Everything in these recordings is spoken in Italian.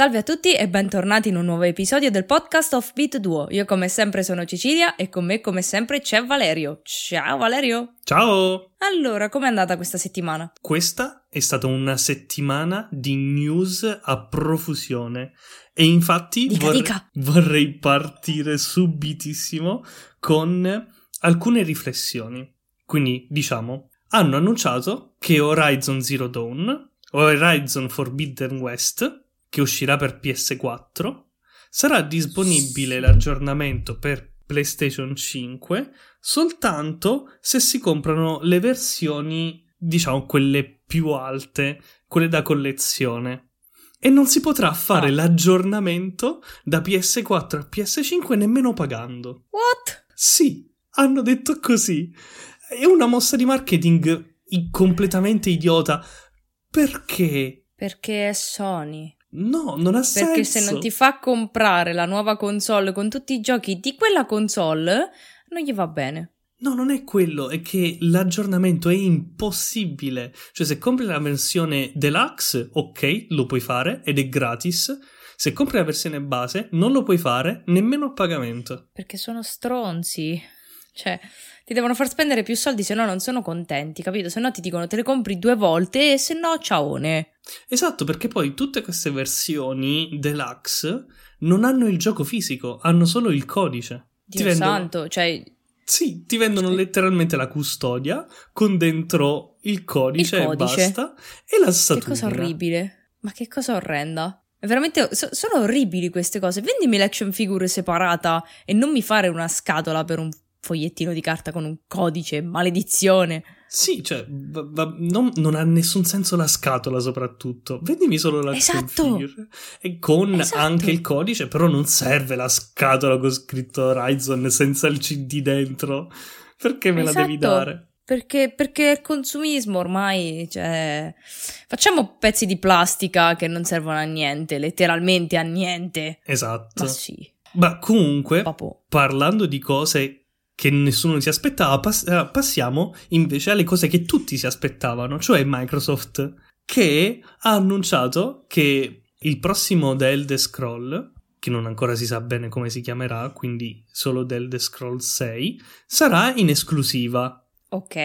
Salve a tutti e bentornati in un nuovo episodio del podcast of Beat Duo. Io come sempre sono Cecilia e con me come sempre c'è Valerio. Ciao Valerio! Ciao! Allora, com'è andata questa settimana? Questa è stata una settimana di news a profusione e infatti Dica, vorrei, dica. vorrei partire subitissimo con alcune riflessioni. Quindi, diciamo, hanno annunciato che Horizon Zero Dawn, Horizon Forbidden West, che uscirà per PS4, sarà disponibile l'aggiornamento per PlayStation 5 soltanto se si comprano le versioni, diciamo, quelle più alte, quelle da collezione. E non si potrà fare Ah. l'aggiornamento da PS4 a PS5 nemmeno pagando. What? Sì, hanno detto così. È una mossa di marketing completamente idiota. Perché? Perché è Sony. No, non ha senso. Perché se non ti fa comprare la nuova console con tutti i giochi di quella console, non gli va bene. No, non è quello, è che l'aggiornamento è impossibile. Cioè, se compri la versione deluxe, ok, lo puoi fare ed è gratis. Se compri la versione base, non lo puoi fare nemmeno a pagamento. Perché sono stronzi. Cioè, ti devono far spendere più soldi, se no non sono contenti, capito? Se no ti dicono te le compri due volte e se no ciaone. Esatto, perché poi tutte queste versioni deluxe non hanno il gioco fisico, hanno solo il codice. Dio vendono- santo, cioè Sì, ti vendono letteralmente la custodia con dentro il codice, Il codice. e basta e la Che statura. cosa orribile. Ma che cosa orrenda. È veramente. so- sono orribili queste cose. Vendimi l'action figure separata e non mi fare una scatola per un fogliettino di carta con un codice. Maledizione. Sì, cioè, va- va- non, non ha nessun senso la scatola soprattutto. Vendimi solo la Esatto. E con Esatto. anche il codice, però non serve la scatola con scritto Horizon senza il CD dentro. Perché me la devi Esatto. dare? Perché, perché il consumismo ormai. Cioè. Facciamo pezzi di plastica che non servono a niente, letteralmente a niente. Esatto. Ma sì. Ma comunque, Papo. parlando di cose che nessuno si aspettava, pass- eh, passiamo invece alle cose che tutti si aspettavano, cioè Microsoft, che ha annunciato che il prossimo The Elder Scroll, che non ancora si sa bene come si chiamerà, quindi solo The Elder Scroll 6, sarà in esclusiva. Ok.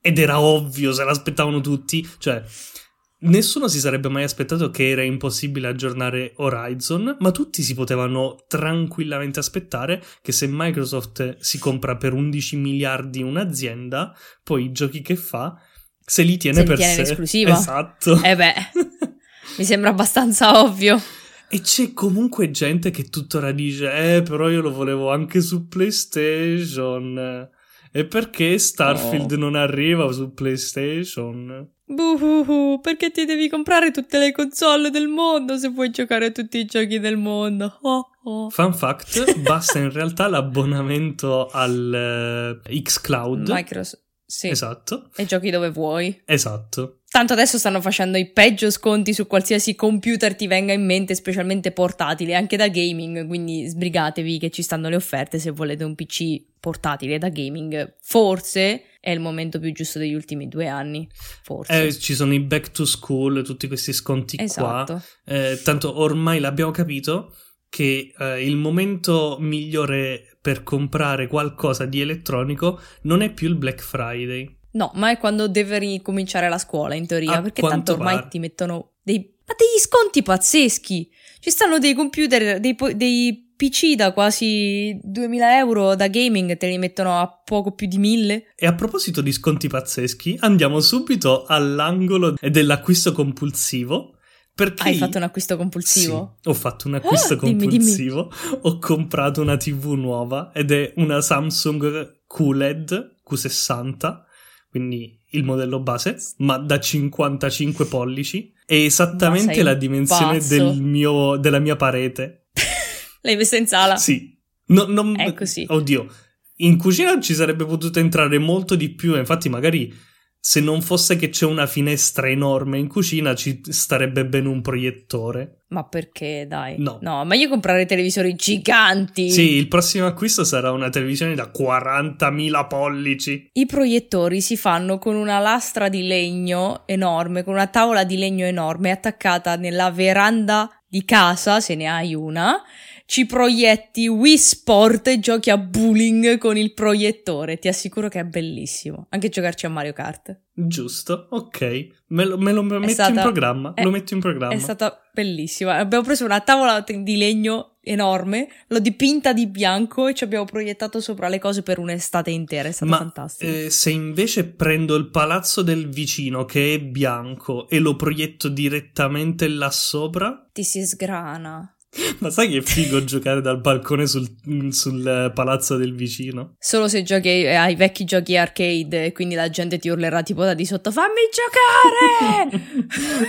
Ed era ovvio, se l'aspettavano tutti, cioè nessuno si sarebbe mai aspettato che era impossibile aggiornare Horizon, ma tutti si potevano tranquillamente aspettare che se Microsoft si compra per 11 miliardi un'azienda, poi i giochi che fa se li tiene Se per tiene sé. esclusiva. Esatto. Eh beh. Mi sembra abbastanza ovvio. E c'è comunque gente che tuttora dice: Eh, però io lo volevo anche su PlayStation. E perché Starfield Oh. non arriva su PlayStation? Buhuhu, perché ti devi comprare tutte le console del mondo se vuoi giocare a tutti i giochi del mondo? Oh, oh. Fun fact: basta in realtà l'abbonamento al eh, xCloud. Microsoft. Sì. Esatto, E giochi dove vuoi. esatto. Tanto adesso stanno facendo i peggio sconti su qualsiasi computer ti venga in mente, specialmente portatile, anche da gaming, quindi sbrigatevi che ci stanno le offerte se volete un PC portatile da gaming. Forse è il momento più giusto degli ultimi due anni. Forse. Eh, ci sono i back to school, tutti questi sconti qua. esatto. Eh, tanto ormai l'abbiamo capito che eh, il momento migliore per comprare qualcosa di elettronico non è più il Black Friday. No, ma è quando deve ricominciare la scuola, in teoria, A perché tanto ormai pare. ti mettono dei... Ma degli sconti pazzeschi! Ci stanno dei computer, dei, dei PC da quasi 2000 euro da gaming, te li mettono a poco più di 1000. E a proposito di sconti pazzeschi, andiamo subito all'angolo dell'acquisto compulsivo. Perché Hai fatto un acquisto compulsivo? Sì, ho fatto un acquisto Ah, dimmi, compulsivo. Ho comprato una TV nuova ed è una Samsung QLED Q60. Quindi il modello base, ma da 55 pollici. È esattamente la dimensione del mio, della mia parete. L'hai messa in sala? Sì. No, non- È così. Oddio, in cucina ci sarebbe potuto entrare molto di più. Infatti, magari se non fosse che c'è una finestra enorme in cucina, ci starebbe bene un proiettore. Ma perché, dai? No. ma io comprare televisori giganti. Sì, il prossimo acquisto sarà una televisione da 40.000 pollici. I proiettori si fanno con una lastra di legno enorme, con una tavola di legno enorme attaccata nella veranda di casa, se ne hai una. Ci proietti Wii Sport e giochi a bowling con il proiettore. Ti assicuro che è bellissimo. Anche giocarci a Mario Kart. Giusto, ok. Me lo, me lo metto in stata- programma. è- lo metto in programma. È stata bellissima. Abbiamo preso una tavola di legno enorme, l'ho dipinta di bianco e ci abbiamo proiettato sopra le cose per un'estate intera. È stato Ma fantastico. eh, se invece prendo il palazzo del vicino che è bianco e lo proietto direttamente là sopra, Ti si sgrana. Ma sai che figo giocare dal balcone sul, sul eh, palazzo del vicino? Solo se giochi ai, ai vecchi giochi arcade e quindi la gente ti urlerà tipo da di sotto fammi giocare!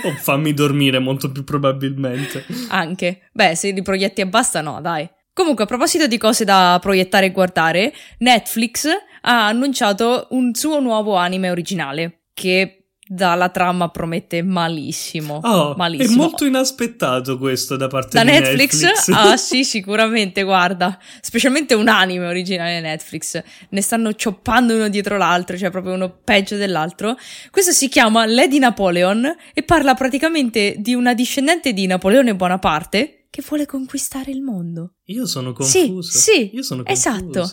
o fammi dormire molto più probabilmente. Anche. Beh, se li proietti e basta no, dai. Comunque, a proposito di cose da proiettare e guardare, Netflix ha annunciato un suo nuovo anime originale che dalla trama promette malissimo. Oh, è malissimo. molto inaspettato questo da parte da di Netflix? Netflix. Ah sì, sicuramente, guarda. Specialmente un anime originale Netflix. Ne stanno cioppando uno dietro l'altro, cioè proprio uno peggio dell'altro. Questo si chiama Lady Napoleon e parla praticamente di una discendente di Napoleone Bonaparte che vuole conquistare il mondo. Io sono Sì, confuso. sì, Io sono esatto.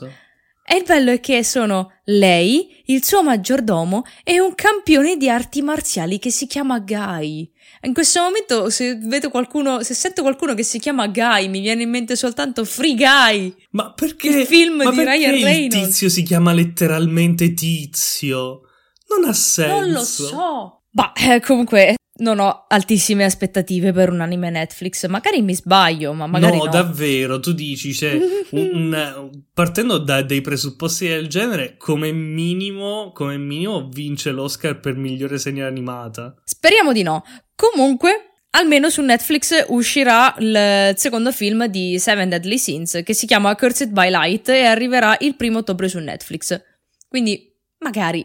E il bello è che sono lei, il suo maggiordomo e un campione di arti marziali che si chiama Guy. In questo momento, se vedo qualcuno, se sento qualcuno che si chiama Guy, mi viene in mente soltanto Free Guy. Ma perché Il film di perché Ryan il Reynolds. tizio si chiama letteralmente Tizio? Non ha senso. Non lo so. Ma eh, comunque non ho altissime aspettative per un anime Netflix. Magari mi sbaglio, ma magari no. no, davvero, tu dici, cioè, un- un- partendo da dei presupposti del genere, come minimo, come minimo vince l'Oscar per migliore serie animata. Speriamo di no. Comunque, almeno su Netflix uscirà il secondo film di Seven Deadly Sins che si chiama Cursed by Light e arriverà il primo ottobre su Netflix. Quindi, magari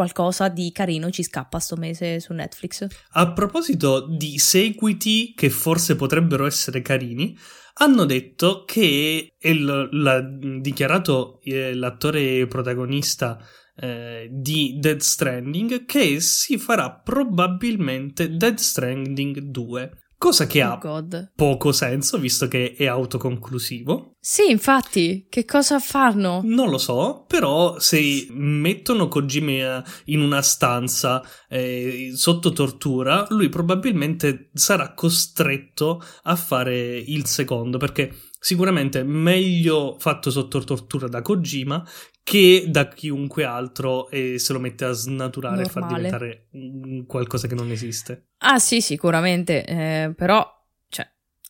qualcosa di carino ci scappa sto mese su Netflix. A proposito di seguiti che forse potrebbero essere carini, hanno detto che il- l'ha dichiarato eh, l'attore protagonista eh, di Dead Stranding che si farà probabilmente Dead Stranding 2, cosa che Oh ha god. poco senso visto che è autoconclusivo. Sì, infatti, che cosa fanno? Non lo so, però se mettono Kojima in una stanza eh, sotto tortura, lui probabilmente sarà costretto a fare il secondo, perché sicuramente è meglio fatto sotto tortura da Kojima che da chiunque altro e se lo mette a snaturare e far diventare qualcosa che non esiste. Ah sì, sicuramente, eh, però,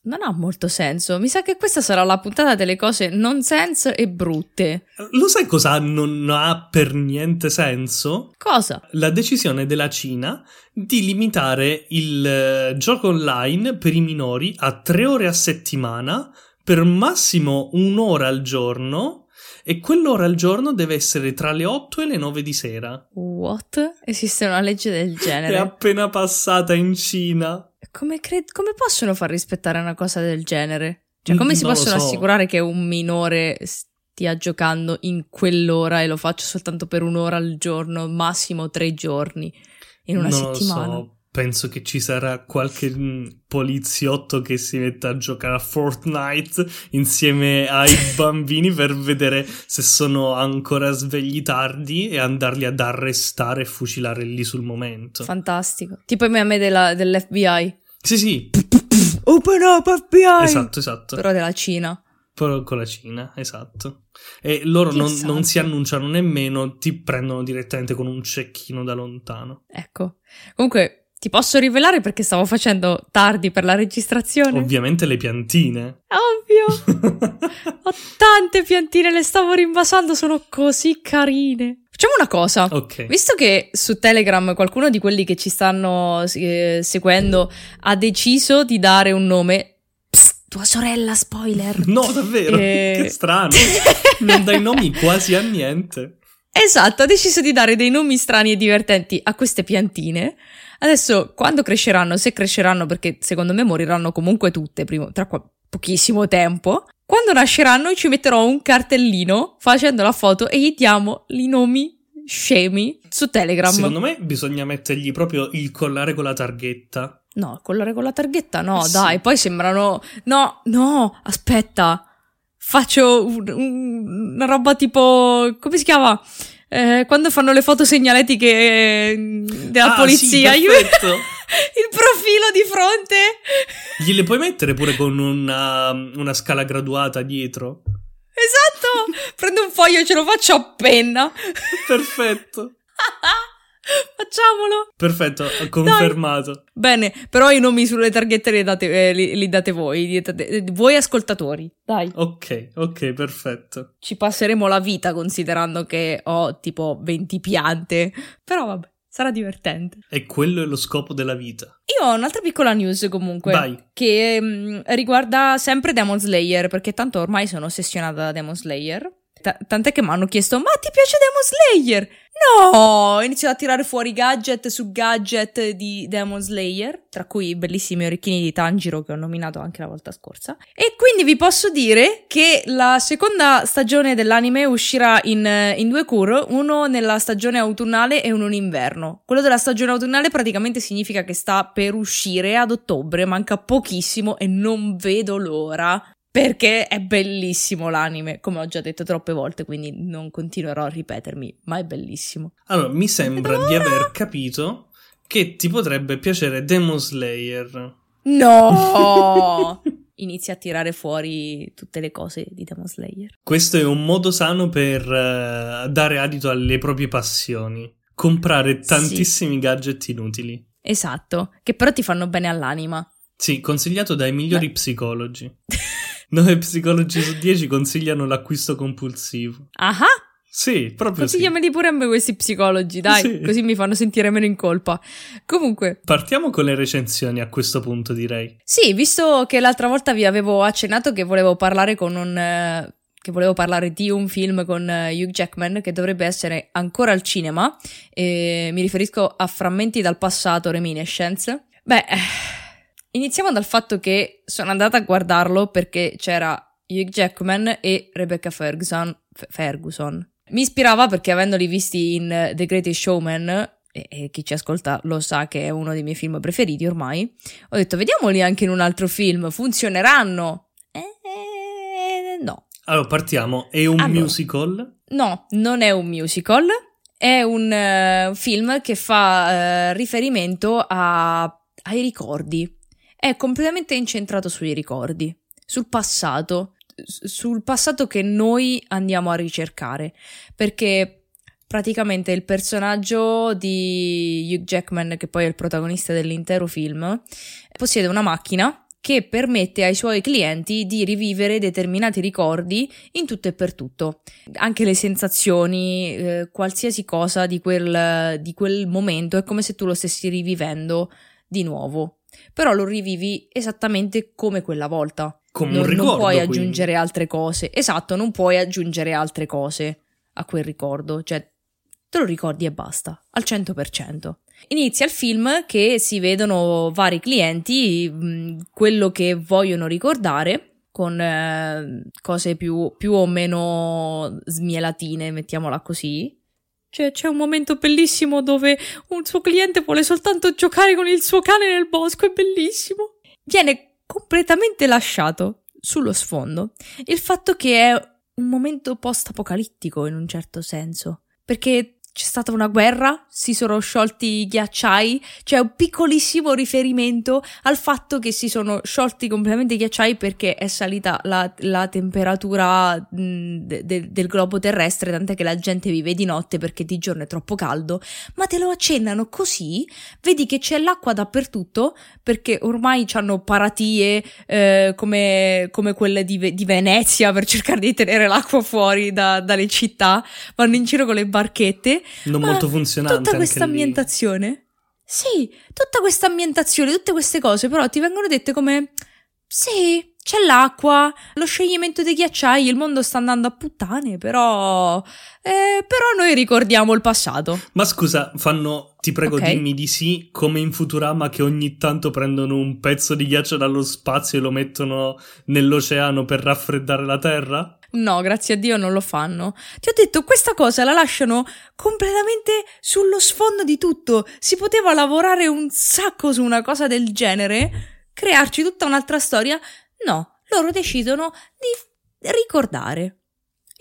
non ha molto senso. Mi sa che questa sarà la puntata delle cose nonsense e brutte. Lo sai cosa non ha per niente senso? Cosa? la decisione della Cina di limitare il eh, gioco online per i minori a tre ore a settimana per massimo un'ora al giorno e quell'ora al giorno deve essere tra le 8 e le 9 di sera. What? Esiste una legge del È genere? appena passata in Cina. Come, cre- come possono far rispettare una cosa del genere? Cioè, come si Non possono so. assicurare che un minore stia giocando in quell'ora e lo faccia soltanto per un'ora al giorno, massimo tre giorni in una non settimana? lo so. Penso che ci sarà qualche mm, poliziotto che si metta a giocare a Fortnite insieme ai bambini per vedere se sono ancora svegli tardi e andarli ad arrestare e fucilare lì sul momento. Fantastico. Tipo i meme della- dell'FBI. Sì, sì, Open up FBI! esatto, esatto. Però della Cina. Però con la Cina, esatto. E loro non, santo. non si annunciano nemmeno, ti prendono direttamente con un cecchino da lontano. Ecco. Comunque, Ti posso rivelare perché stavo facendo tardi per la registrazione? Ovviamente le piantine. Ovvio. Ho tante piantine, le stavo rinvasando, sono così carine. Facciamo una cosa. Ok. Visto che su Telegram qualcuno di quelli che ci stanno eh, seguendo ha deciso di dare un nome. Psst, tua sorella, spoiler. No, davvero? Eh, Che strano. Non dai nomi quasi a niente. Esatto, ha deciso di dare dei nomi strani e divertenti a queste piantine. Adesso, quando cresceranno, se cresceranno, perché secondo me moriranno comunque tutte prima- tra qua- pochissimo tempo, quando nasceranno ci metterò un cartellino facendo la foto e gli diamo i nomi scemi su Telegram. Secondo me bisogna mettergli proprio il collare con la targhetta. No, collare con la targhetta no, Eh sì. dai, poi sembrano... No, no, aspetta. Faccio un- un- una roba tipo... come si chiama? Eh, quando fanno le foto segnaletiche eh, della Ah, polizia. sì. Il profilo di fronte. Gliele puoi mettere pure con una, una scala graduata dietro? Esatto. Prendo un foglio e ce lo faccio a penna. Perfetto. Facciamolo. Perfetto, confermato. Bene, però i nomi sulle targhette li date, eh, li, li date voi, li date- eh, voi ascoltatori. Dai. Ok, ok, perfetto. ci passeremo la vita considerando che ho tipo 20 piante. Però vabbè, sarà divertente. E quello è lo scopo della vita. Io ho un'altra piccola news comunque. Vai. Che mm, riguarda sempre Demon Slayer. Perché tanto ormai sono ossessionata da Demon Slayer. Ta- tant'è che mi hanno chiesto: Ma ti piace Demon Slayer? No! Ho iniziato a tirare fuori gadget su gadget di Demon Slayer, tra cui i bellissimi orecchini di Tanjiro che ho nominato anche la volta scorsa. E quindi vi posso dire che la seconda stagione dell'anime uscirà in, in due cur, uno nella stagione autunnale e uno in inverno. Quello della stagione autunnale praticamente significa che sta per uscire ad ottobre, manca pochissimo e non vedo l'ora. Perché è bellissimo l'anime, come ho già detto troppe volte, quindi non continuerò a ripetermi, ma è bellissimo. Allora, mi sembra di aver capito che ti potrebbe piacere Demon Slayer. No! Inizia a tirare fuori tutte le cose di Demon Slayer. Questo è un modo sano per eh, dare adito alle proprie passioni. Comprare Sì. tantissimi gadget inutili. Esatto, che però ti fanno bene all'anima. Sì, consigliato dai migliori psicologi. 9 psicologi su 10 consigliano l'acquisto compulsivo. Ah! Sì, proprio sì. Consigliameli pure a me questi psicologi, dai, Sì. così mi fanno sentire meno in colpa. Comunque, Partiamo con le recensioni a questo punto, direi. sì, visto che l'altra volta vi avevo accennato che volevo parlare con un... eh, che volevo parlare di un film con eh, Hugh Jackman che dovrebbe essere ancora al cinema, e mi riferisco a Frammenti dal passato, Reminiscence. Beh, eh, iniziamo dal fatto che sono andata a guardarlo perché c'era Hugh Jackman e Rebecca Ferguson. F- Ferguson. Mi ispirava perché avendoli visti in The Greatest Showman, e, e chi ci ascolta lo sa che è uno dei miei film preferiti ormai, ho detto vediamoli anche in un altro film, funzioneranno? Eh, no. Allora, partiamo. È un Allora. musical? No, non è un musical, è un eh, film che fa eh, riferimento a- ai ricordi. È completamente incentrato sui ricordi, sul passato, sul passato che noi andiamo a ricercare, perché praticamente il personaggio di Hugh Jackman, che poi è il protagonista dell'intero film, possiede una macchina che permette ai suoi clienti di rivivere determinati ricordi in tutto e per tutto. Anche le sensazioni, eh, qualsiasi cosa di quel, di quel momento è come se tu lo stessi rivivendo di nuovo. Però lo rivivi esattamente come quella volta. Come non, un non ricordo, puoi quindi. aggiungere altre cose. Esatto, non puoi aggiungere altre cose a quel ricordo. Cioè, te lo ricordi e basta, al 100%. Inizia il film che si vedono vari clienti, mh, quello che vogliono ricordare, con eh, cose più, più o meno smielatine, mettiamola così. Cioè, c'è un momento bellissimo dove un suo cliente vuole soltanto giocare con il suo cane nel bosco, è bellissimo. Viene completamente lasciato sullo sfondo il fatto che è un momento post-apocalittico in un certo senso. Perché c'è stata una guerra, si sono sciolti i ghiacciai, c'è un piccolissimo riferimento al fatto che si sono sciolti completamente i ghiacciai perché è salita la, la temperatura de, de, del globo terrestre, tant'è che la gente vive di notte perché di giorno è troppo caldo, ma te lo accennano così, vedi che c'è l'acqua dappertutto perché ormai hanno paratie eh, come, come, quelle di, di, Venezia per cercare di tenere l'acqua fuori da, dalle città, vanno in giro con le barchette non molto funzionante. Tutta questa ambientazione. Sì, tutta questa ambientazione, tutte queste cose, però ti vengono dette come. Sì, c'è l'acqua, lo scioglimento dei ghiacciai, il mondo sta andando a puttane, però. Eh, però noi ricordiamo il passato. Ma scusa, fanno. Ti prego, okay. dimmi di sì, come in Futurama che ogni tanto prendono un pezzo di ghiaccio dallo spazio e lo mettono nell'oceano per raffreddare la Terra? No, grazie a Dio non lo fanno. Ti ho detto, questa cosa la lasciano completamente sullo sfondo di tutto. Si poteva lavorare un sacco su una cosa del genere, crearci tutta un'altra storia. No, loro decidono di ricordare.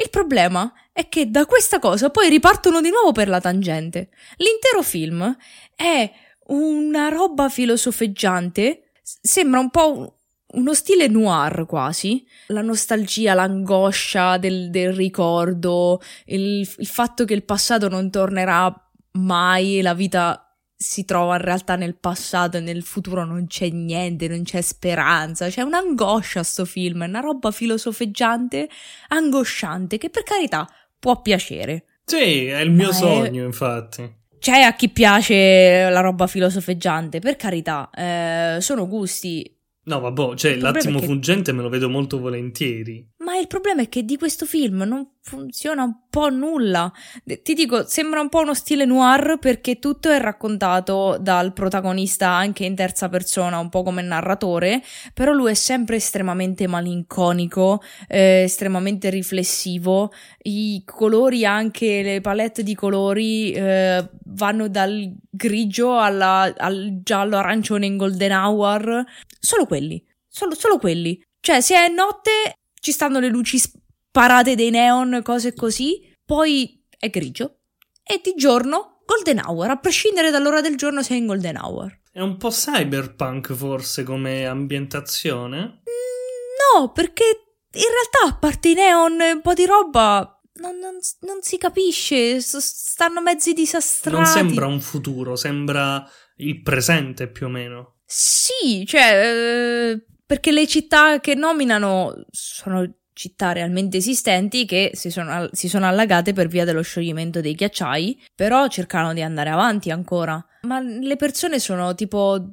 Il problema è che da questa cosa poi ripartono di nuovo per la tangente. L'intero film è una roba filosofeggiante, sembra un po' uno stile noir quasi, la nostalgia, l'angoscia del, del ricordo, il, il, fatto che il passato non tornerà mai, la vita si trova in realtà nel passato e nel futuro non c'è niente, non c'è speranza, c'è un'angoscia sto film, è una roba filosofeggiante, angosciante, che per carità può piacere. Sì, è il mio sogno, è... infatti. C'è a chi piace la roba filosofeggiante, per carità, eh, sono gusti No, vabbè, cioè l'attimo che... fuggente me lo vedo molto volentieri. Ma il problema è che di questo film non funziona un po' nulla. Ti dico, sembra un po' uno stile noir perché tutto è raccontato dal protagonista anche in terza persona, un po' come narratore, però lui è sempre estremamente malinconico, eh, estremamente riflessivo. I colori, anche le palette di colori, eh, vanno dal grigio alla, al giallo arancione in golden hour. Solo quelli. Solo, solo quelli. Cioè, se è notte ci stanno le luci sparate dei neon, cose così, poi è grigio. E di giorno golden hour, a prescindere dall'ora del giorno sei in golden hour. È un po' cyberpunk forse come ambientazione? Mm, no, perché in realtà a parte i neon e un po' di roba non, non, non, si capisce, stanno mezzi disastrati. Non sembra un futuro, sembra il presente più o meno. Sì, cioè, eh, perché le città che nominano sono città realmente esistenti che si sono, si sono, allagate per via dello scioglimento dei ghiacciai, però cercano di andare avanti ancora. Ma le persone sono tipo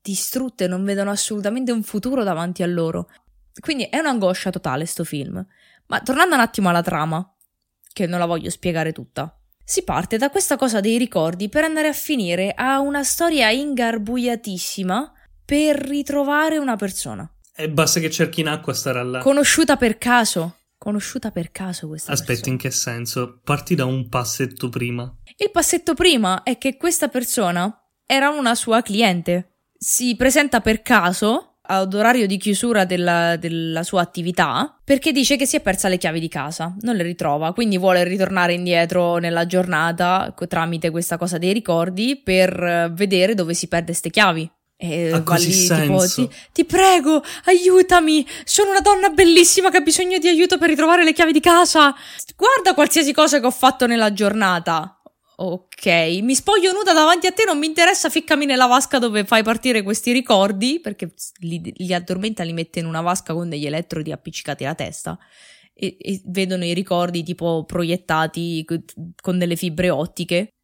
distrutte, non vedono assolutamente un futuro davanti a loro. Quindi è un'angoscia totale sto film. Ma tornando un attimo alla trama, che non la voglio spiegare tutta. Si parte da questa cosa dei ricordi per andare a finire a una storia ingarbugliatissima per ritrovare una persona. E basta che cerchi in acqua starà là. Conosciuta per caso. Conosciuta per caso questa Aspetta, persona. in che senso? Parti da un passetto prima. Il passetto prima è che questa persona era una sua cliente. Si presenta per caso ad orario di chiusura della, della, sua attività perché dice che si è persa le chiavi di casa, non le ritrova, quindi vuole ritornare indietro nella giornata tramite questa cosa dei ricordi per eh, vedere dove si perde queste chiavi. E ha così lì, tipo, ti, ti, prego, aiutami! Sono una donna bellissima che ha bisogno di aiuto per ritrovare le chiavi di casa. Guarda qualsiasi cosa che ho fatto nella giornata. Ok, mi spoglio nuda davanti a te, non mi interessa, ficcami nella vasca dove fai partire questi ricordi, perché li, li addormenta, li mette in una vasca con degli elettrodi appiccicati alla testa. E, e vedono i ricordi tipo proiettati con delle fibre ottiche.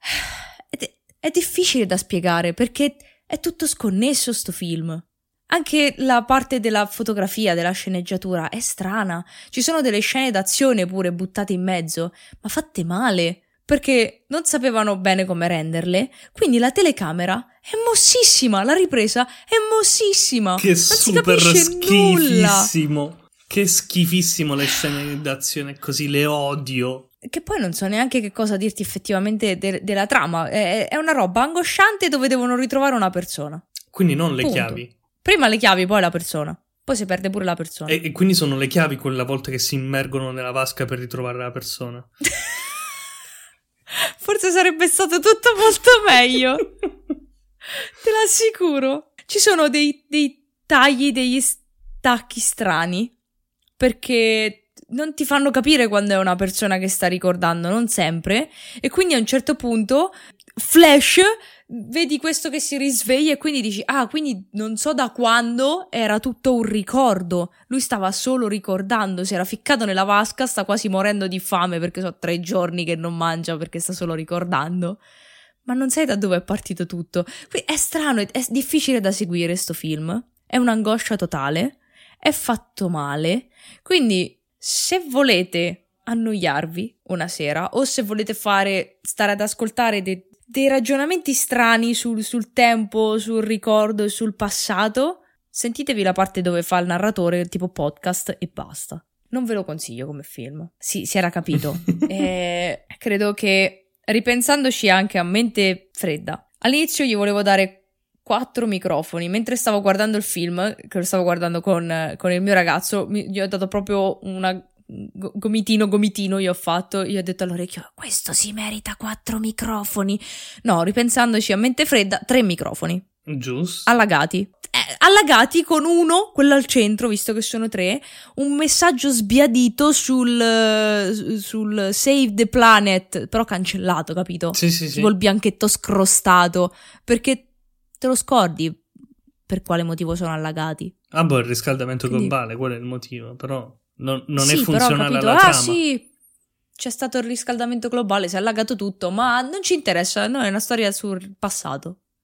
È, è difficile da spiegare perché è tutto sconnesso sto film. Anche la parte della fotografia, della sceneggiatura è strana. Ci sono delle scene d'azione pure buttate in mezzo, ma fatte male. Perché non sapevano bene come renderle, quindi la telecamera è mossissima, la ripresa è mossissima. Che non super schifissimo. Nulla. Che schifissimo le scene d'azione così, le odio che poi non so neanche che cosa dirti effettivamente de- della trama. È-, è, una roba angosciante dove devono ritrovare una persona. Quindi non le Punto. chiavi. Prima le chiavi, poi la persona. Poi si perde pure la persona. E-, e quindi sono le chiavi quella volta che si immergono nella vasca per ritrovare la persona. Forse sarebbe stato tutto molto meglio. Te l'assicuro. Ci sono dei, dei tagli, degli stacchi strani. Perché non ti fanno capire quando è una persona che sta ricordando, non sempre. E quindi a un certo punto, flash, vedi questo che si risveglia e quindi dici, ah, quindi non so da quando era tutto un ricordo. Lui stava solo ricordando, si era ficcato nella vasca, sta quasi morendo di fame perché so tre giorni che non mangia perché sta solo ricordando. Ma non sai da dove è partito tutto. È strano, è difficile da seguire sto film. È un'angoscia totale. È fatto male. Quindi, se volete annoiarvi una sera o se volete fare stare ad ascoltare dei, dei ragionamenti strani sul, sul tempo, sul ricordo e sul passato, sentitevi la parte dove fa il narratore tipo podcast e basta. Non ve lo consiglio come film. Sì, si era capito. e credo che ripensandoci anche a mente fredda. All'inizio gli volevo dare quattro microfoni. Mentre stavo guardando il film, che lo stavo guardando con, con il mio ragazzo, mi, gli ho dato proprio una gomitino gomitino io ho fatto io ho detto all'orecchio questo si merita quattro microfoni no ripensandoci a mente fredda tre microfoni giusto allagati allagati con uno, quello al centro, visto che sono tre, un messaggio sbiadito sul, sul Save the Planet, però cancellato, capito? Sì, sì, sì. Il bianchetto scrostato, perché te lo scordi per quale motivo sono allagati. Ah, boh, il riscaldamento Quindi... globale, quello è il motivo, però non, non sì, è funzionale però, la ah, trama. sì, c'è stato il riscaldamento globale, si è allagato tutto, ma non ci interessa, no, è una storia sul passato.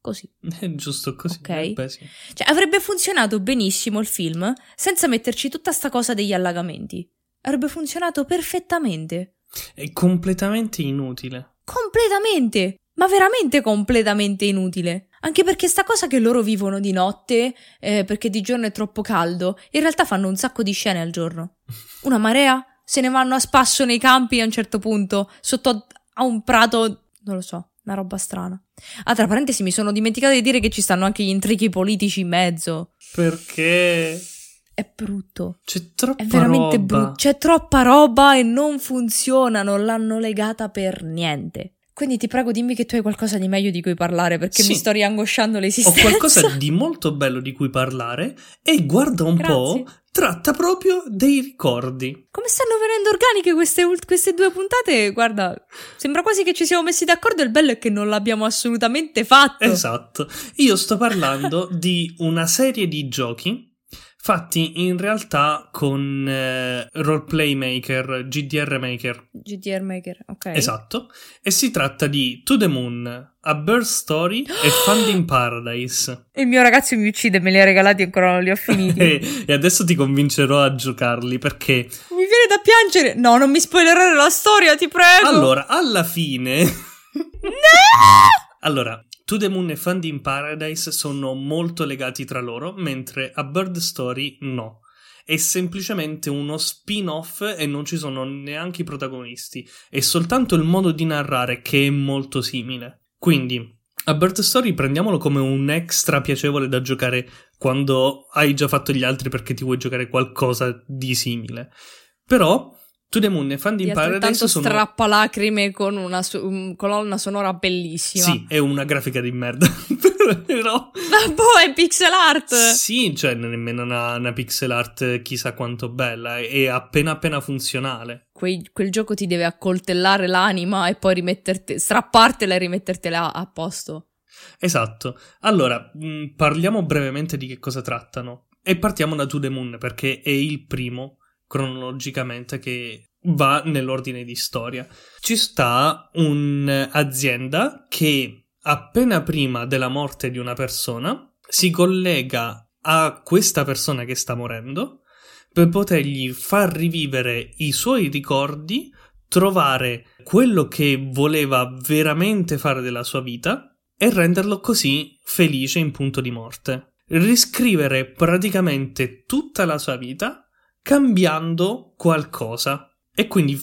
Così. È giusto così. Ok. eh, beh, sì. Cioè, avrebbe funzionato benissimo il film senza metterci tutta sta cosa degli allagamenti. Avrebbe funzionato perfettamente. È completamente inutile. Completamente! Ma veramente completamente inutile. Anche perché sta cosa che loro vivono di notte, eh, perché di giorno è troppo caldo, in realtà fanno un sacco di scene al giorno. Una marea, se ne vanno a spasso nei campi a un certo punto, sotto a un prato, non lo so, una roba strana. Ah, tra parentesi, mi sono dimenticata di dire che ci stanno anche gli intrighi politici in mezzo. Perché È brutto. c'è troppa È veramente roba. brutto. C'è troppa roba e non funziona, non l'hanno legata per niente. Quindi ti prego dimmi che tu hai qualcosa di meglio di cui parlare perché Sì. mi sto riangosciando Ho l'esistenza. qualcosa di molto bello di cui parlare e guarda un Grazie. po', tratta proprio dei ricordi. Come stanno venendo organiche queste, queste due puntate? Guarda, sembra quasi che ci siamo messi d'accordo. Il bello è che non l'abbiamo assolutamente fatto. Esatto. Io sto parlando di una serie di giochi fatti in realtà con eh, Roleplay Maker, GDR Maker. GDR Maker, ok. Esatto. E si tratta di To the Moon, A Bird Story e Fund in Paradise. Il mio ragazzo mi uccide, me li ha regalati e ancora non li ho finiti. e, adesso ti convincerò a giocarli perché mi viene da piangere. No, non mi spoilerare la storia, ti prego. allora, alla fine Allora, To the Moon e Fund in Paradise sono molto legati tra loro, mentre A Bird Story no. È semplicemente uno spin-off e non ci sono neanche i protagonisti. È soltanto il modo di narrare che è molto simile. Quindi, A Bird Story prendiamolo come un extra piacevole da giocare quando hai già fatto gli altri perché ti vuoi giocare qualcosa di simile. Però, To the Moon e Fund Di in Paradise sono... strappalacrime con una um, colonna sonora bellissima. Sì, è una grafica di merda. Però... Ma boh, è pixel art! Sì, cioè nemmeno una, una pixel art chissà quanto bella, è appena appena funzionale. Quei, quel gioco ti deve accoltellare l'anima e poi rimetterti, strappartela e rimettertela a posto. Esatto. Allora, mh, parliamo brevemente di che cosa trattano. E partiamo da To The Moon, perché è il primo, cronologicamente, che va nell'ordine di storia. Ci sta un'azienda che appena prima della morte di una persona si collega a questa persona che sta morendo per potergli far rivivere i suoi ricordi, trovare quello che voleva veramente fare della sua vita e renderlo così felice in punto di morte. Riscrivere praticamente tutta la sua vita cambiando qualcosa e quindi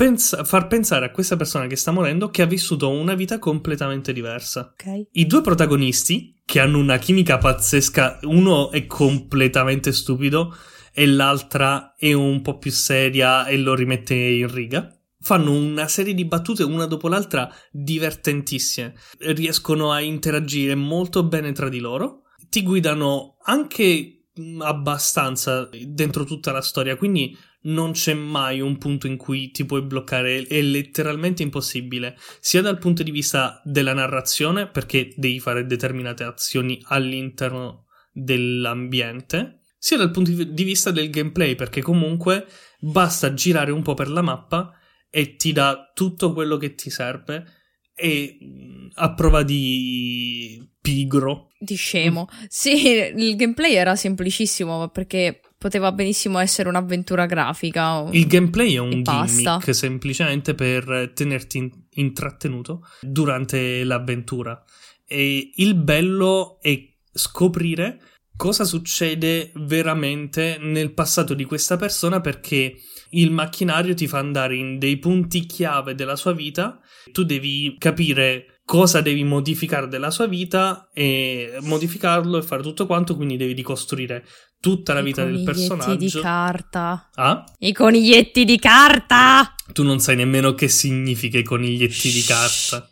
pensa- far pensare a questa persona che sta morendo che ha vissuto una vita completamente diversa. Ok. I due protagonisti, che hanno una chimica pazzesca, uno è completamente stupido e l'altra è un po' più seria e lo rimette in riga. Fanno una serie di battute una dopo l'altra divertentissime, riescono a interagire molto bene tra di loro, ti guidano anche abbastanza dentro tutta la storia, quindi non c'è mai un punto in cui ti puoi bloccare, è letteralmente impossibile, sia dal punto di vista della narrazione, perché devi fare determinate azioni all'interno dell'ambiente, sia dal punto di vista del gameplay, perché comunque basta girare un po' per la mappa e ti dà tutto quello che ti serve e mh, a prova di pigro. Di scemo. Sì, il gameplay era semplicissimo perché poteva benissimo essere un'avventura grafica. Il gameplay è un gimmick semplicemente per tenerti in- intrattenuto durante l'avventura. E il bello è scoprire cosa succede veramente nel passato di questa persona perché il macchinario ti fa andare in dei punti chiave della sua vita. Tu devi capire cosa devi modificare della sua vita e modificarlo e fare tutto quanto, quindi devi ricostruire tutta la I vita del coniglietti personaggio. di carta. Ah? I coniglietti di carta! Tu non sai nemmeno che significa i coniglietti di carta.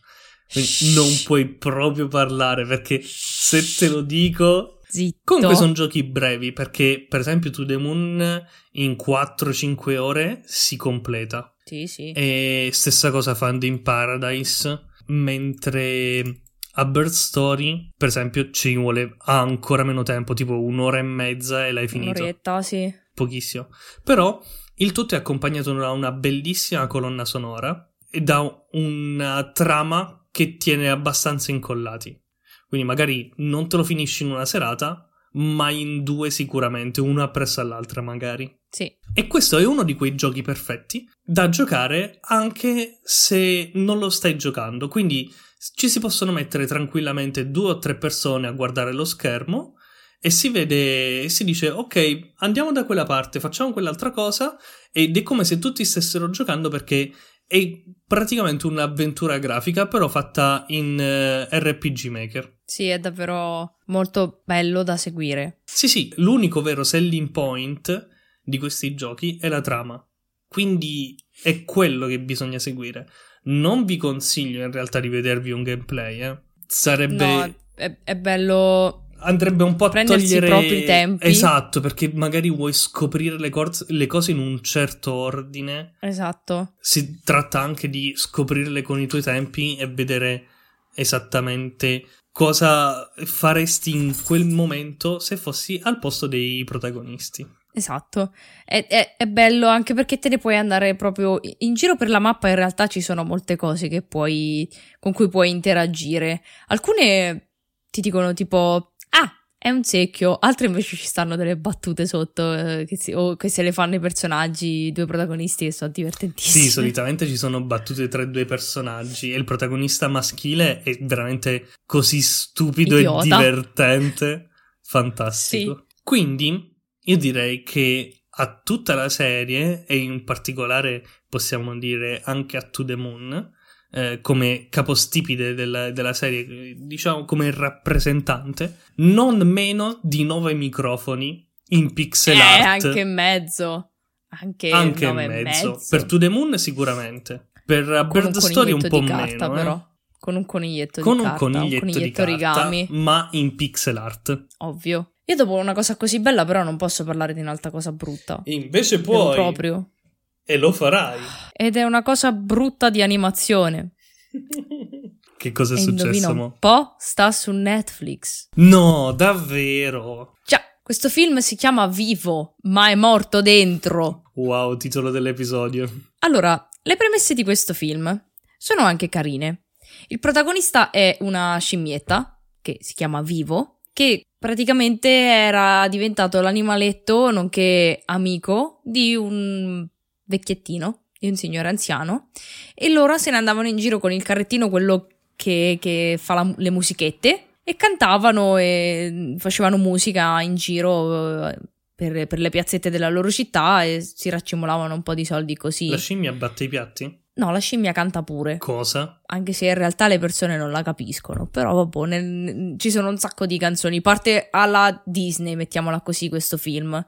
Quindi non puoi proprio parlare perché se te lo dico. Zitto. Comunque sono giochi brevi perché, per esempio, To The Moon in 4-5 ore si completa. Sì, sì. E stessa cosa Found in Paradise. Mentre a Bird Story, per esempio, ci vuole ancora meno tempo, tipo un'ora e mezza e l'hai finito Un'oretta, sì. pochissimo. Però il tutto è accompagnato da una bellissima colonna sonora e da una trama che tiene abbastanza incollati. Quindi magari non te lo finisci in una serata, ma in due sicuramente, una appresso all'altra magari. Sì. E questo è uno di quei giochi perfetti da giocare anche se non lo stai giocando. Quindi ci si possono mettere tranquillamente due o tre persone a guardare lo schermo e si vede e si dice ok andiamo da quella parte facciamo quell'altra cosa ed è come se tutti stessero giocando perché è praticamente un'avventura grafica però fatta in eh, RPG Maker Sì, è davvero molto bello da seguire. sì sì l'unico vero selling point di questi giochi è la trama quindi è quello che bisogna seguire non vi consiglio in realtà di vedervi un gameplay eh. sarebbe No, è, è bello. Andrebbe un po' a Prendersi i togliere propri tempi. Esatto, perché magari vuoi scoprire le, cor- le cose in un certo ordine. Esatto. Si tratta anche di scoprirle con i tuoi tempi e vedere esattamente cosa faresti in quel momento se fossi al posto dei protagonisti. Esatto, è, è- è bello anche perché te ne puoi andare proprio in giro per la mappa. In realtà ci sono molte cose che puoi, con cui puoi interagire. Alcune ti dicono tipo, è un secchio, altre invece ci stanno delle battute sotto eh, che, si- o che se le fanno i personaggi, i due protagonisti che sono divertentissimi. Sì, solitamente ci sono battute tra i due personaggi e il protagonista maschile è veramente così stupido Idiota. e divertente. Fantastico. Sì. Quindi io direi che a tutta la serie e in particolare possiamo dire anche a To The Moon eh, come capostipite della, della serie, diciamo come rappresentante, non meno di nove microfoni in pixel Eh, art. anche mezzo. Anche, Anche nove mezzo. mezzo. Per To The Moon sicuramente. Per Con Bird Story un po' di carta, meno. eh. però. con un coniglietto con di un carta, coniglietto, un coniglietto di carta, origami, ma in pixel art. ovvio. Io dopo una cosa così bella però non posso parlare di un'altra cosa brutta. Invece puoi proprio. E lo farai. Ed è una cosa brutta di animazione. che cosa è e successo? un po', sta su Netflix. No, davvero. Già, questo film si chiama Vivo, ma è morto dentro. Wow, titolo dell'episodio. Allora, le premesse di questo film sono anche carine. Il protagonista è una scimmietta, che si chiama Vivo, che praticamente era diventato l'animaletto, nonché amico, di un vecchiettino, di un signore anziano, e loro se ne andavano in giro con il carrettino, quello che, che fa la- le musichette, e cantavano e facevano musica in giro eh, per, per le piazzette della loro città e si raccimolavano un po' di soldi così. La scimmia batte i piatti? No, la scimmia canta pure, Cosa? anche se in realtà le persone non la capiscono. Però vabbè, nel- ci sono un sacco di canzoni. Parte alla Disney, mettiamola così, questo film.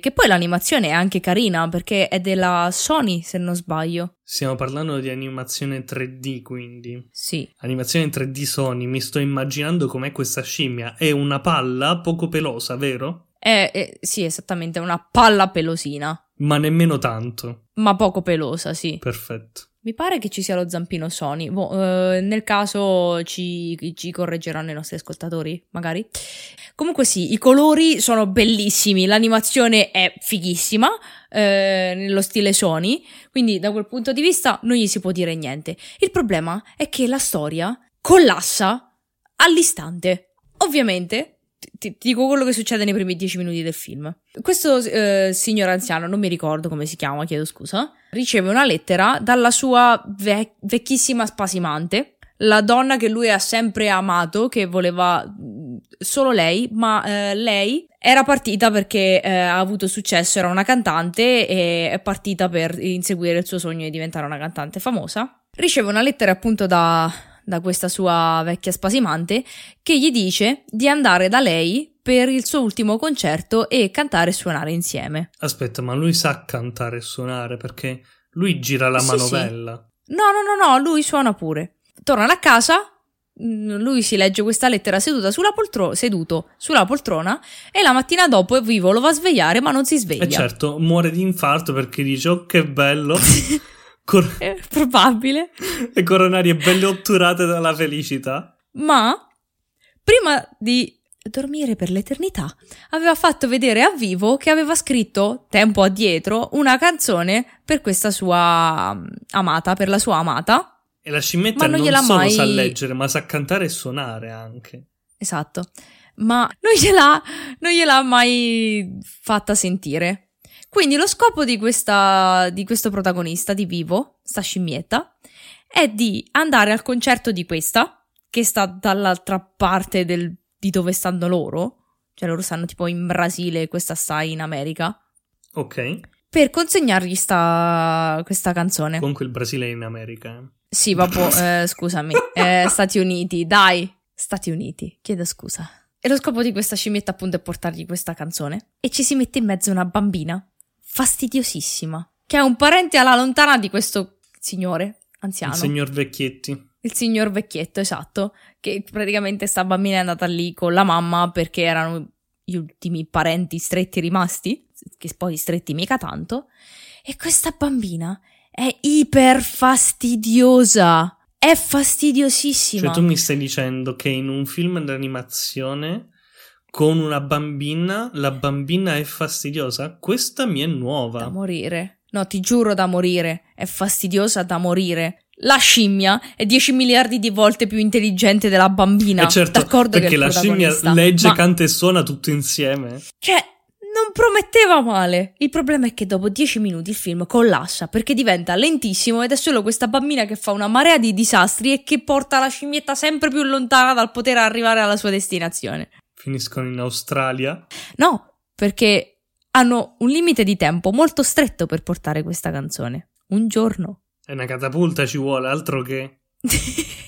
Che poi l'animazione è anche carina perché è della Sony, se non sbaglio. Stiamo parlando di animazione 3D, quindi. Sì, Animazione 3D Sony, mi sto immaginando com'è questa scimmia. È una palla poco pelosa, vero? è, è- sì, esattamente, è una palla pelosina, Ma nemmeno tanto. ma poco pelosa, sì. Perfetto. Mi pare che ci sia lo zampino Sony. Boh, eh, nel caso ci, ci correggeranno i nostri ascoltatori, magari. Comunque sì, i colori sono bellissimi, l'animazione è fighissima, eh, nello stile Sony, quindi da quel punto di vista non gli si può dire niente. Il problema è che la storia collassa all'istante. Ovviamente, ti, ti dico quello che succede nei primi dieci minuti del film. Questo eh, signor anziano, non mi ricordo come si chiama, chiedo scusa, riceve una lettera dalla sua ve- vecchissima spasimante, la donna che lui ha sempre amato, che voleva mh, solo lei, ma eh, lei era partita perché eh, ha avuto successo, era una cantante e è partita per inseguire il suo sogno di diventare una cantante famosa. Riceve una lettera appunto da, da questa sua vecchia spasimante che gli dice di andare da lei per il suo ultimo concerto e cantare e suonare insieme. Aspetta, ma lui sa cantare e suonare perché lui gira la Sì, manovella. No, no, no, no, lui suona pure. Tornano a casa, mm, lui si legge questa lettera seduta sulla poltro- seduto sulla poltrona e la mattina dopo è vivo, lo va a svegliare ma non si sveglia. E certo, muore di infarto perché dice, oh che bello. Cor- È probabile. le coronarie belle otturate dalla felicità. Ma prima di dormire per l'eternità aveva fatto vedere a vivo che aveva scritto tempo addietro una canzone per questa sua mm, amata, per la sua amata. E la scimmetta Ma non non, solo mai- sa leggere, ma sa cantare e suonare anche. Esatto. Ma non gliel'ha, non gliel'ha mai fatta sentire. Quindi lo scopo di, questa, di questo protagonista di Vivo, sta scimmietta, è di andare al concerto di questa, che sta dall'altra parte del- di dove stanno loro, cioè loro stanno tipo in Brasile questa sta in America, Ok. per consegnargli sta, questa canzone. Comunque il Brasile è in America. eh. Sì, vabbè, eh, scusami. Eh, Stati Uniti, dai. Stati Uniti, chiedo scusa. E lo scopo di questa scimmietta appunto è portargli questa canzone. E ci si mette in mezzo una bambina fastidiosissima, che è un parente alla lontana di questo signore anziano. Il signor Vecchietti. Il signor vecchietto, esatto. Che praticamente sta bambina è andata lì con la mamma perché erano gli ultimi parenti stretti rimasti, che poi stretti mica tanto. E questa bambina è iper fastidiosa. È fastidiosissima. Cioè tu mi stai dicendo che in un film d'animazione con una bambina, la bambina è fastidiosa? Questa mi è Da nuova. morire. No, ti giuro da morire. È fastidiosa da morire. La scimmia è 10 miliardi di volte più intelligente della bambina. E certo, D'accordo che è perché la scimmia legge, ma- canta e suona tutto insieme. Cioè, non prometteva male. Il problema è che dopo 10 minuti il film collassa perché diventa lentissimo ed è solo questa bambina che fa una marea di disastri e che porta la scimmietta sempre più lontana dal poter arrivare alla sua destinazione. Finiscono in Australia. No, perché hanno un limite di tempo molto stretto per portare questa canzone. Un giorno. E una catapulta ci vuole, altro che...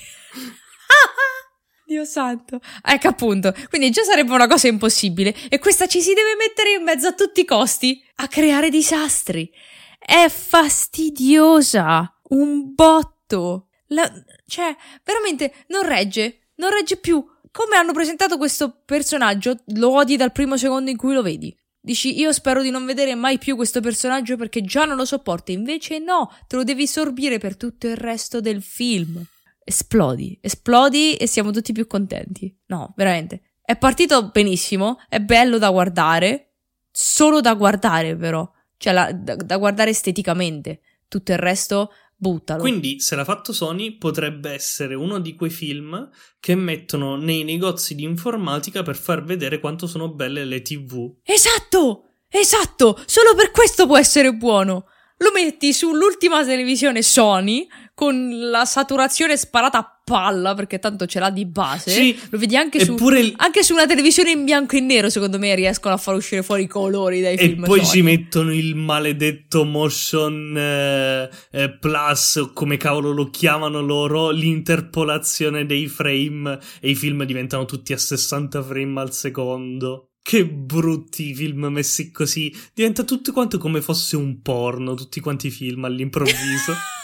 Dio santo. Ecco appunto. Quindi già sarebbe una cosa impossibile. E questa ci si deve mettere in mezzo a tutti i costi a creare disastri. È fastidiosa. Un botto. La- Cioè, veramente non regge, non regge più. Come hanno presentato questo personaggio, lo odi dal primo secondo in cui lo vedi. Dici, io spero di non vedere mai più questo personaggio perché già non lo sopporto. Invece no, te lo devi sorbire per tutto il resto del film. Esplodi, esplodi e siamo tutti più contenti. No, veramente. È partito benissimo, è bello da guardare, solo da guardare però, cioè la, da, da guardare esteticamente. Tutto il resto buttalo. Quindi, se l'ha fatto Sony, potrebbe essere uno di quei film che mettono nei negozi di informatica per far vedere quanto sono belle le TV. Esatto! Esatto! Solo per questo può essere buono! Lo metti sull'ultima televisione Sony con la saturazione sparata a palla perché tanto ce l'ha di base. Sì, lo vedi anche su, il... anche su una televisione in bianco e nero. Secondo me riescono a far uscire fuori i colori dai e film. E poi ci mettono il maledetto motion eh, eh, plus, come cavolo lo chiamano loro, l'interpolazione dei frame e i film diventano tutti a 60 frame al secondo. Che brutti film messi così. Diventa tutto quanto come fosse un porno, tutti quanti i film all'improvviso.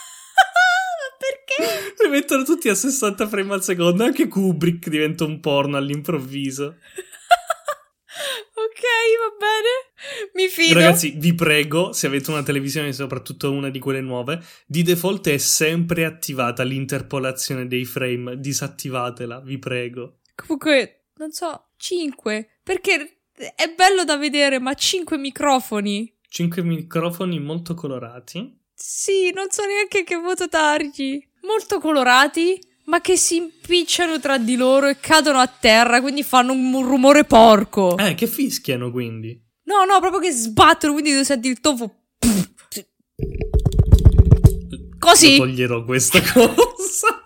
Mettono tutti a 60 frame al secondo. Anche Kubrick diventa un porno all'improvviso. ok, va bene. Mi fido. Ragazzi, vi prego, se avete una televisione, soprattutto una di quelle nuove, di default è sempre attivata l'interpolazione dei frame. Disattivatela, vi prego. Comunque, non so, 5. Perché è bello da vedere, ma 5 microfoni. 5 microfoni molto colorati. Sì, non so neanche che voto dargli. Molto colorati, ma che si impicciano tra di loro e cadono a terra, quindi fanno un rumore porco. Eh, che fischiano quindi? No, no, proprio che sbattono, quindi tu senti il tofu. Così. Lo toglierò questa cosa.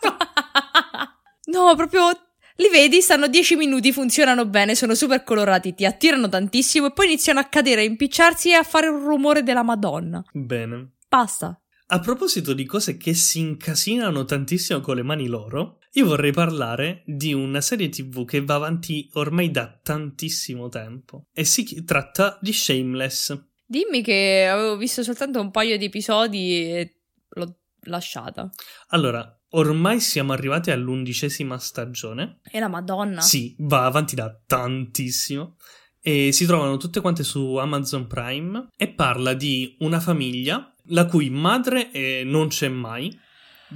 no, proprio li vedi, stanno 10 minuti, funzionano bene, sono super colorati, ti attirano tantissimo e poi iniziano a cadere, a impicciarsi e a fare un rumore della Madonna. Bene. Basta. A proposito di cose che si incasinano tantissimo con le mani loro, io vorrei parlare di una serie TV che va avanti ormai da tantissimo tempo e si tratta di Shameless. Dimmi che avevo visto soltanto un paio di episodi e l'ho lasciata. Allora, ormai siamo arrivati all'undicesima stagione. E la Madonna. Sì, va avanti da tantissimo. E si trovano tutte quante su Amazon Prime e parla di una famiglia la cui madre eh, non c'è mai.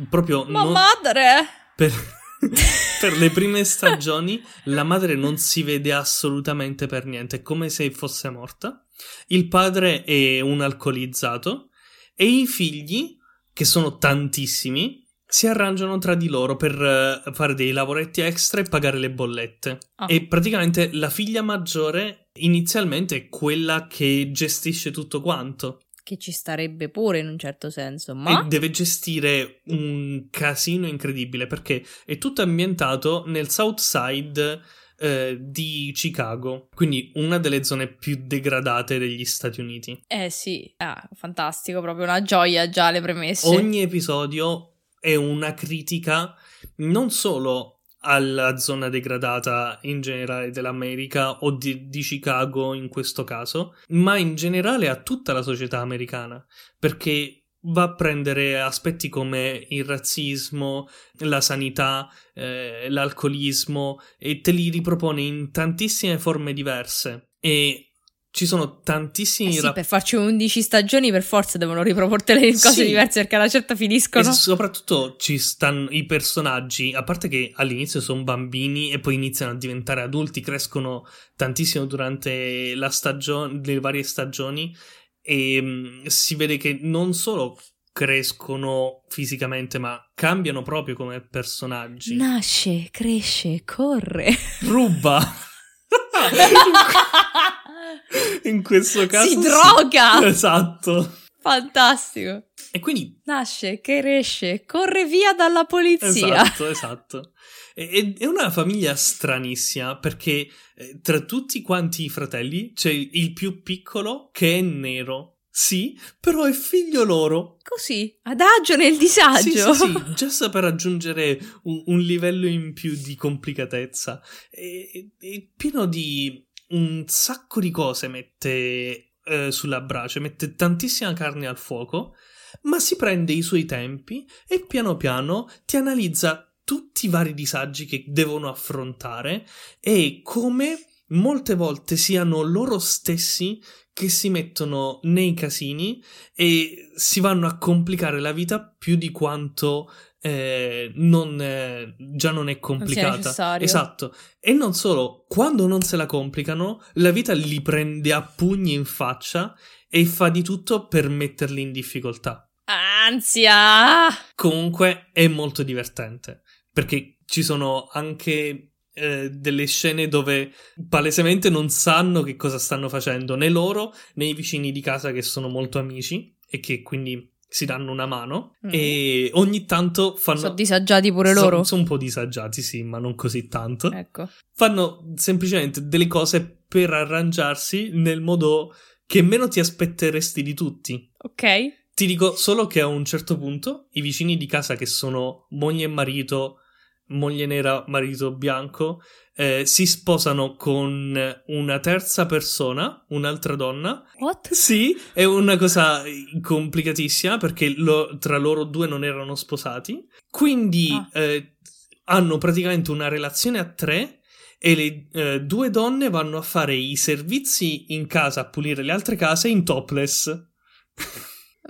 Proprio Ma non... madre! Per... per le prime stagioni la madre non si vede assolutamente per niente, è come se fosse morta. Il padre è un alcolizzato e i figli, che sono tantissimi, si arrangiano tra di loro per uh, fare dei lavoretti extra e pagare le bollette. Ah. E praticamente la figlia maggiore inizialmente è quella che gestisce tutto quanto. Che ci starebbe pure in un certo senso, ma... E deve gestire un casino incredibile perché è tutto ambientato nel South Side eh, di Chicago, quindi una delle zone più degradate degli Stati Uniti. Eh sì, ah, fantastico, proprio una gioia già le premesse. Ogni episodio è una critica non solo alla zona degradata in generale dell'America o di, di, Chicago in questo caso, ma in generale a tutta la società americana, perché va a prendere aspetti come il razzismo, la sanità, eh, l'alcolismo e te li ripropone in tantissime forme diverse. E ci sono tantissimi eh sì, rap- per farci 11 stagioni per forza devono riproportele in cose Sì. diverse perché alla certa finiscono. E soprattutto ci stanno i personaggi, a parte che all'inizio sono bambini e poi iniziano a diventare adulti, crescono tantissimo durante la stagione, le varie stagioni e mh, si vede che non solo crescono fisicamente, ma cambiano proprio come personaggi. Nasce, cresce, corre. Ruba! In questo caso si sì. droga! Esatto. Fantastico. E quindi Nasce, cresce, corre via dalla polizia. Esatto, esatto. E- È una famiglia stranissima perché eh, tra tutti quanti i fratelli c'è il più piccolo che è nero. Sì, però è figlio loro. Così, adagio nel disagio. Sì, sì, sì, giusto per aggiungere un, un livello in più di complicatezza. È, è pieno di un sacco di cose mette eh, sulla brace, mette tantissima carne al fuoco ma si prende i suoi tempi e piano piano ti analizza tutti i vari disagi che devono affrontare e come molte volte siano loro stessi che si mettono nei casini e si vanno a complicare la vita più di quanto eh, non, eh, già non è complicata. Non esatto. E non solo, quando non se la complicano, la vita li prende a pugni in faccia e fa di tutto per metterli in difficoltà. Ansia! Comunque è molto divertente perché ci sono anche eh, delle scene dove palesemente non sanno che cosa stanno facendo, né loro né i vicini di casa che sono molto amici e che quindi si danno una mano mm. e ogni tanto fanno... Sono disagiati pure loro? Sono un po' disagiati, sì, ma non così tanto. Ecco. Fanno semplicemente delle cose per arrangiarsi nel modo che meno ti aspetteresti di tutti. Ok. Ti dico solo che a un certo punto i vicini di casa che sono moglie e marito moglie nera, marito bianco, eh, si sposano con una terza persona, un'altra donna. What? Sì, è una cosa complicatissima perché lo, tra loro due non erano sposati. Quindi ah. eh, hanno praticamente una relazione a tre e le eh, due donne vanno a fare i servizi in casa, a pulire le altre case in topless.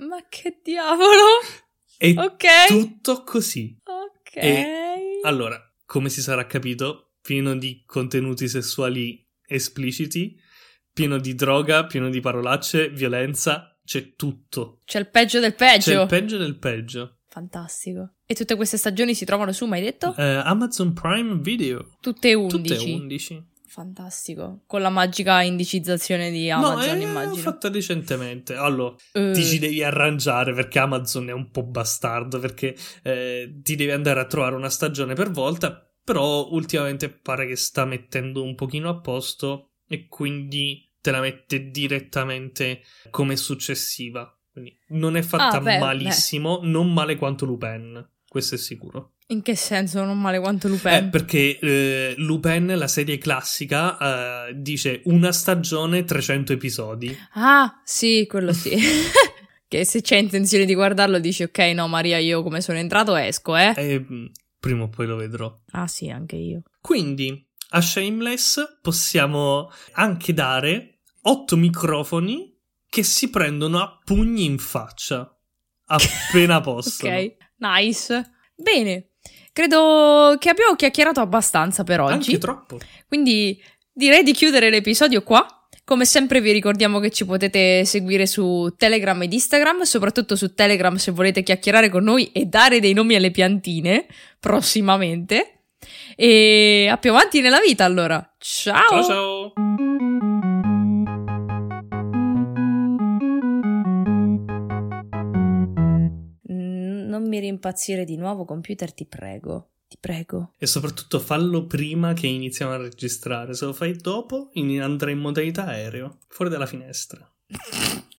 Ma che diavolo? È okay. tutto così. Ok. E allora, come si sarà capito, pieno di contenuti sessuali espliciti, pieno di droga, pieno di parolacce, violenza, c'è tutto. C'è il peggio del peggio. C'è il peggio del peggio. Fantastico. E tutte queste stagioni si trovano su, mai detto? Eh, Amazon Prime Video. Tutte 11. Tutte 11. Fantastico. Con la magica indicizzazione di Amazon, no, è immagino. fatta recentemente. Allora, uh. ti ci devi arrangiare perché Amazon è un po' bastardo. Perché eh, ti devi andare a trovare una stagione per volta. Però ultimamente pare che sta mettendo un pochino a posto. E quindi te la mette direttamente come successiva. Quindi non è fatta ah, beh, malissimo, beh. non male quanto Lupin. Questo è sicuro. In che senso non male quanto Lupin? Eh, perché eh, Lupin, la serie classica, eh, dice una stagione, 300 episodi. Ah, sì, quello sì. che se c'è intenzione di guardarlo dici ok, no Maria, io come sono entrato esco, eh? E mm, prima o poi lo vedrò. Ah sì, anche io. Quindi, a Shameless possiamo anche dare otto microfoni che si prendono a pugni in faccia. Appena possono. ok, nice. Bene, Credo che abbiamo chiacchierato abbastanza per oggi. Anche troppo. Quindi direi di chiudere l'episodio qua. Come sempre vi ricordiamo che ci potete seguire su Telegram ed Instagram, soprattutto su Telegram se volete chiacchierare con noi e dare dei nomi alle piantine prossimamente. E a più avanti nella vita allora. Ciao ciao. ciao. Non mi rimpazzire di nuovo, computer, ti prego. Ti prego. E soprattutto fallo prima che iniziamo a registrare. Se lo fai dopo, andrà in modalità aereo, fuori dalla finestra.